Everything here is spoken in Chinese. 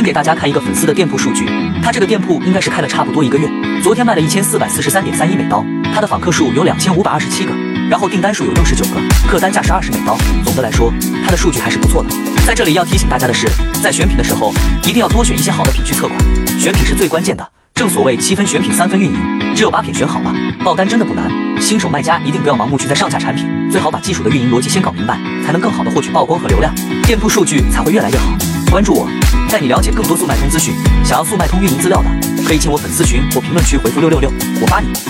先给大家看一个粉丝的店铺数据，他这个店铺应该是开了差不多一个月，昨天卖了一千四百四十三点三一美刀，他的访客数有两千五百二十七个，然后订单数有六十九个，客单价是二十美刀。总的来说，他的数据还是不错的。在这里要提醒大家的是，在选品的时候一定要多选一些好的品去测款，选品是最关键的。正所谓七分选品，三分运营，只有把品选好了，爆单真的不难。新手卖家一定不要盲目去在上架产品，最好把基础的运营逻辑先搞明白，才能更好的获取曝光和流量，店铺数据才会越来越好。关注我，带你了解更多速卖通资讯。想要速卖通运营资料的，可以进我粉丝群或评论区回复六六六，我发你。